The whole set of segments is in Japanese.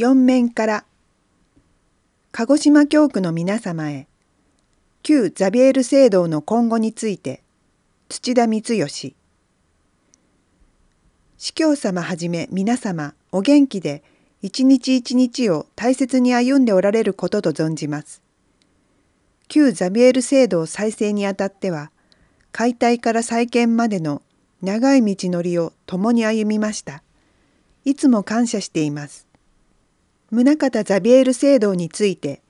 4面から鹿児島教区の皆様へ旧ザビエル聖堂の今後について土田光義司教様はじめ皆様お元気で一日一日を大切に歩んでおられることと存じます。旧ザビエル聖堂再生にあたっては解体から再建までの長い道のりを共に歩みました。いつも感謝しています。宗像ザビエル聖堂について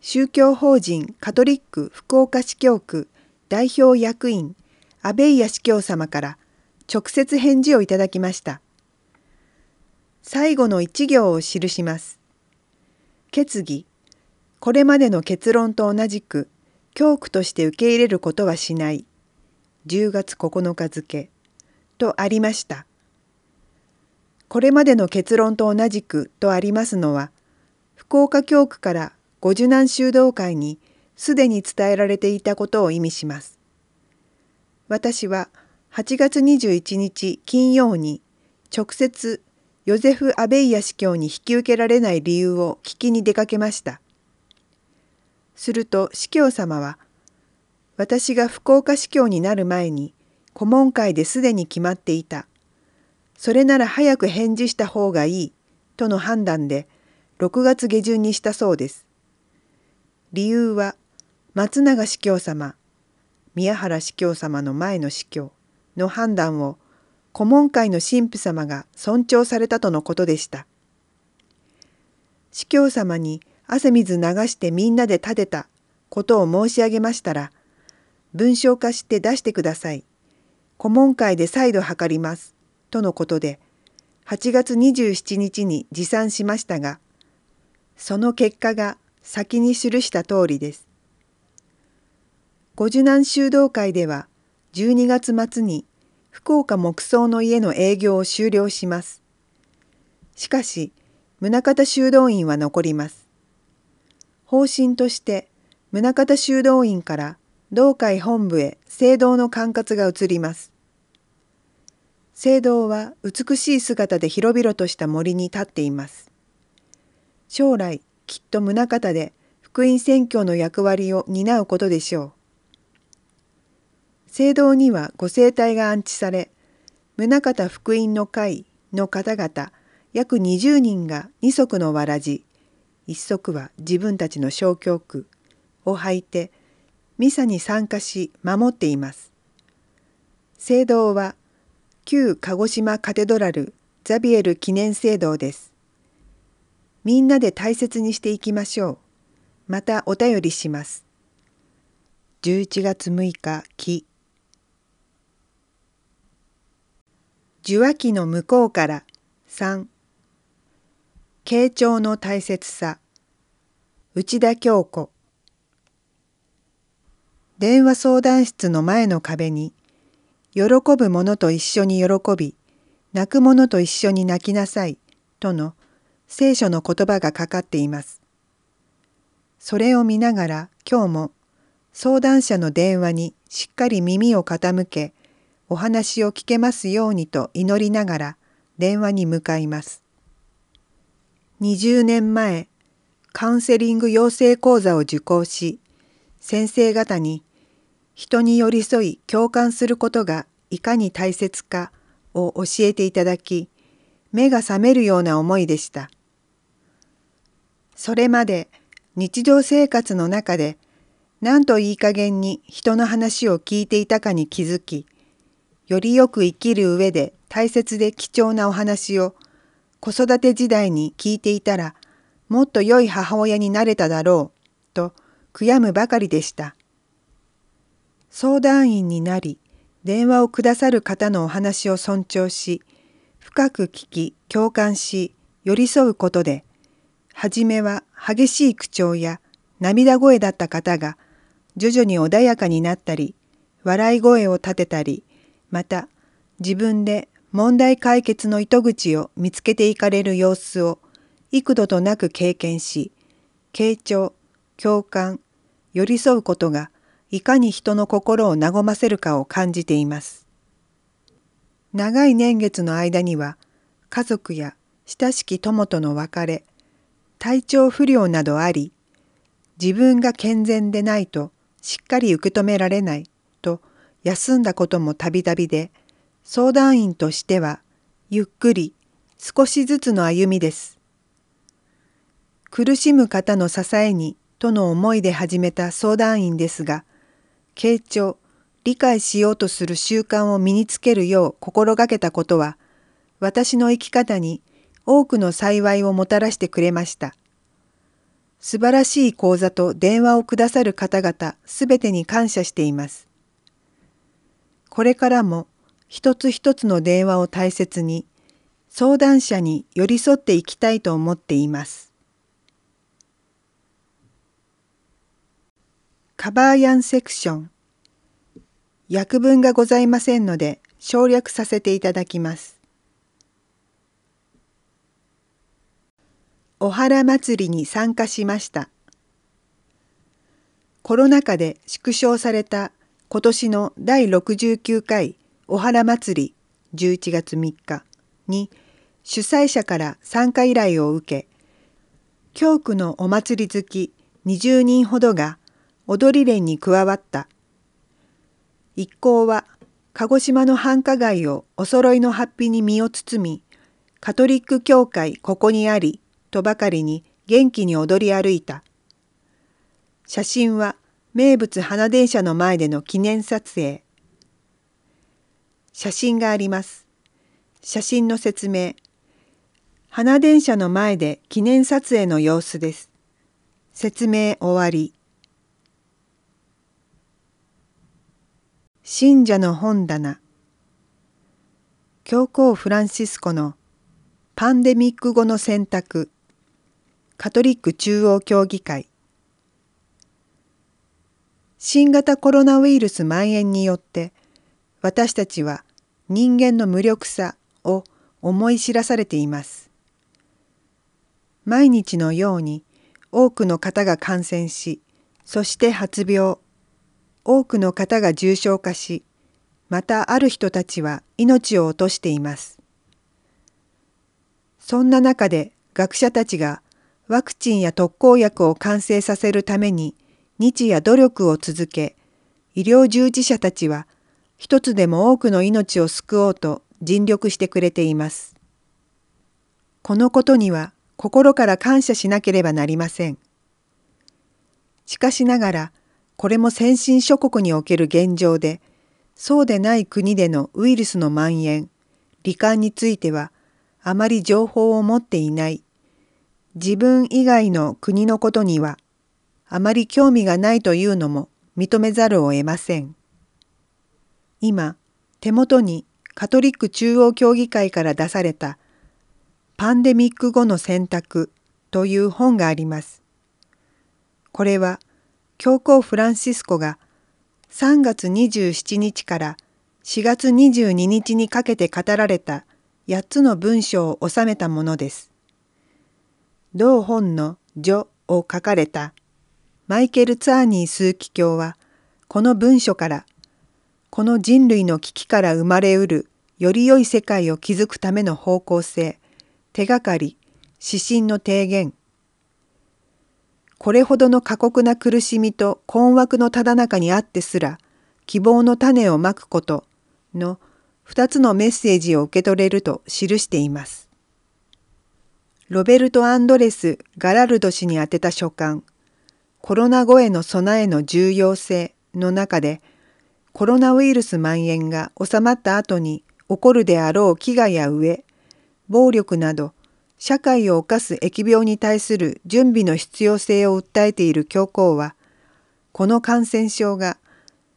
宗教法人カトリック福岡市教区代表役員阿部谷司教様から直接返事をいただきました。最後の一行を記します。決議これまでの結論と同じく教区として受け入れることはしない10月9日付とありました。これまでの結論と同じくとありますのは福岡教区から御受難修道会にすでに伝えられていたことを意味します。私は8月21日金曜に直接ヨゼフ・アベイヤ司教に引き受けられない理由を聞きに出かけました。すると司教様は私が福岡司教になる前に顧問会ですでに決まっていた。それなら早く返事した方がいいとの判断で6月下旬にしたそうです。理由は松永司教様宮原司教様の前の司教の判断を顧問会の神父様が尊重されたとのことでした。司教様に汗水流してみんなで立てたことを申し上げましたら文章化して出してください。顧問会で再度測ります。とのことで8月27日に持参しましたがその結果が先に記した通りです。御受難修道会では12月末に福岡木葬の家の営業を終了します。しかし宗像修道院は残ります。方針として宗像修道院から道会本部へ聖堂の管轄が移ります。聖堂は美しい姿で広々とした森に立っています。将来きっと宗像で福音宣教の役割を担うことでしょう。聖堂にはご聖体が安置され、宗像福音の会の方々約20人が二足のわらじ、一足は自分たちの小教区を履いて、ミサに参加し守っています。聖堂は旧鹿児島カテドラルザビエル記念聖堂です。みんなで大切にしていきましょう。またお便りします。11月6日木受話器の向こうから3傾聴の大切さ内田京子電話相談室の前の壁に喜ぶ者と一緒に喜び、泣く者と一緒に泣きなさいとの聖書の言葉がかかっています。それを見ながら今日も相談者の電話にしっかり耳を傾け、お話を聞けますようにと祈りながら電話に向かいます。20年前、カウンセリング養成講座を受講し、先生方に人に寄り添い共感することがいかに大切かを教えていただき目が覚めるような思いでした。それまで日常生活の中で何といい加減に人の話を聞いていたかに気づきよりよく生きる上で大切で貴重なお話を子育て時代に聞いていたらもっと良い母親になれただろうと悔やむばかりでした。相談員になり電話をくださる方のお話を尊重し深く聞き共感し寄り添うことで初めは激しい口調や涙声だった方が徐々に穏やかになったり笑い声を立てたりまた自分で問題解決の糸口を見つけていかれる様子を幾度となく経験し傾聴共感寄り添うことがいかに人の心を和ませるかを感じています。長い年月の間には家族や親しき友との別れ体調不良などあり、自分が健全でないとしっかり受け止められないと休んだこともたびたびで、相談員としてはゆっくり少しずつの歩みです。苦しむ方の支えにとの思いで始めた相談員ですが、傾聴、理解しようとする習慣を身につけるよう心がけたことは、私の生き方に多くの幸いをもたらしてくれました。素晴らしい講座と電話をくださる方々すべてに感謝しています。これからも一つ一つの電話を大切に相談者に寄り添っていきたいと思っています。カバーヤンセクション訳文がございませんので省略させていただきます。お原祭りに参加しました。コロナ禍で縮小された今年の第69回お原祭り11月3日に主催者から参加依頼を受け、京区のお祭り好き20人ほどが踊り連に加わった。一行は鹿児島の繁華街をお揃いのハッピに身を包み、カトリック教会ここにあり、とばかりに元気に踊り歩いた。写真は名物花電車の前での記念撮影。写真があります。写真の説明。花電車の前で記念撮影の様子です。説明終わり。信者の本棚。教皇フランシスコのパンデミック後の選択。カトリック中央協議会新型コロナウイルス蔓延によって私たちは人間の無力さを思い知らされています。毎日のように多くの方が感染し、そして発病、多くの方が重症化し、またある人たちは命を落としています。そんな中で学者たちがワクチンや特効薬を完成させるために日夜努力を続け、医療従事者たちは一つでも多くの命を救おうと尽力してくれています。このことには心から感謝しなければなりません。しかしながら、これも先進諸国における現状で、そうでない国でのウイルスの蔓延、罹患についてはあまり情報を持っていない自分以外の国のことにはあまり興味がないというのも認めざるを得ません。今、手元にカトリック中央協議会から出されたパンデミック後の選択という本があります。これは教皇フランシスコが3月27日から4月22日にかけて語られた8つの文章を収めたものです。同本の序を書かれたマイケル・ツァーニー枢機卿はこの文書からこの人類の危機から生まれうるより良い世界を築くための方向性手がかり指針の提言これほどの過酷な苦しみと困惑のただ中にあってすら希望の種をまくことの二つのメッセージを受け取れると記しています。ロベルト・アンドレス・ガラルド氏に宛てた書簡「コロナ後への備えの重要性」の中でコロナウイルス蔓延が収まった後に起こるであろう飢餓や飢え暴力など社会を犯す疫病に対する準備の必要性を訴えている教皇はこの感染症が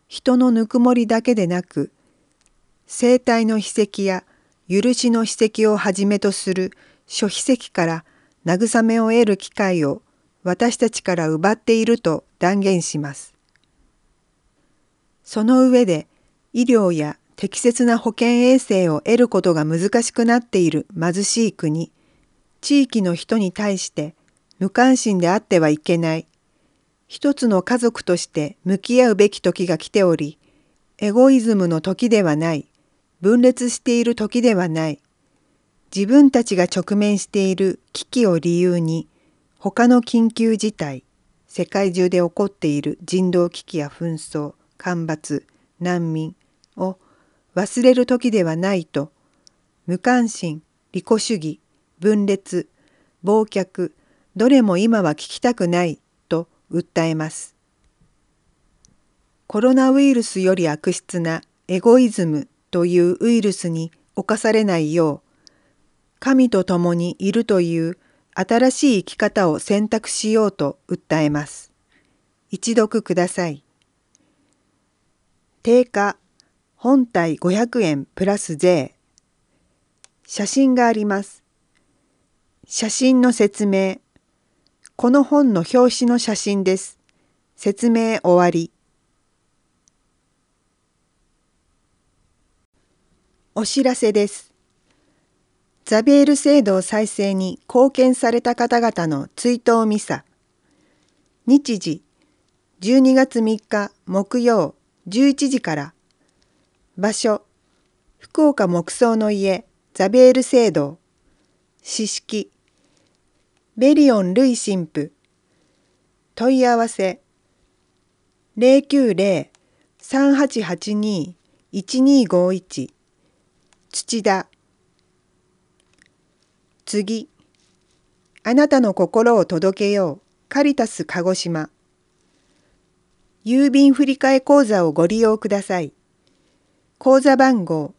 人のぬくもりだけでなく生態の秘跡や許しの秘跡をはじめとする諸秘跡から慰めを得る機会を私たちから奪っていると断言します。その上で医療や適切な保健衛生を得ることが難しくなっている貧しい国、地域の人に対して無関心であってはいけない。一つの家族として向き合うべき時が来ており、エゴイズムの時ではない、分裂している時ではない。自分たちが直面している危機を理由に他の緊急事態、世界中で起こっている人道危機や紛争、干ばつ、難民を忘れる時ではないと、無関心、利己主義、分裂、忘却、どれも今は聞きたくないと訴えます。コロナウイルスより悪質なエゴイズムというウイルスに侵されないよう、神と共にいるという新しい生き方を選択しようと訴えます。一読ください。定価本体500円プラス税。写真があります。写真の説明。この本の表紙の写真です。説明終わり。お知らせです。ザビエル制度再生に貢献された方々の追悼ミサ。日時12月3日木曜11時から。場所福岡木葬の家ザビエル聖堂。詩式ベリオン・ルイ神父。問い合わせ。090-3882-1251土田。次。あなたの心を届けよう。カリタス鹿児島。郵便振替口座をご利用ください。口座番号。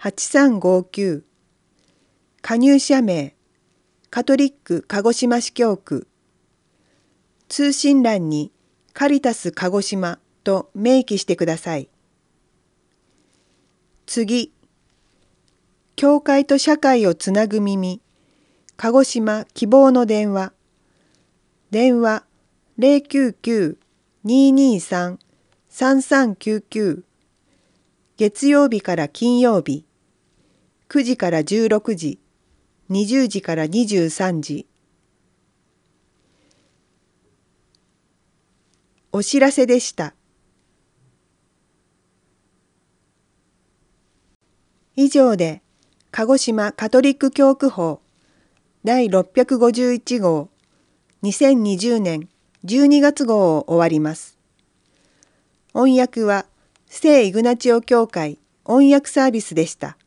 8359加入者名。カトリック鹿児島市教区。通信欄にカリタス鹿児島と明記してください。次、教会と社会をつなぐ耳、鹿児島希望の電話、電話099-223-3399月曜日から金曜日、9時から16時、20時から23時、お知らせでした。以上で鹿児島カトリック教区法第651号2020年12月号を終わります。翻訳は聖イグナチオ教会翻訳サービスでした。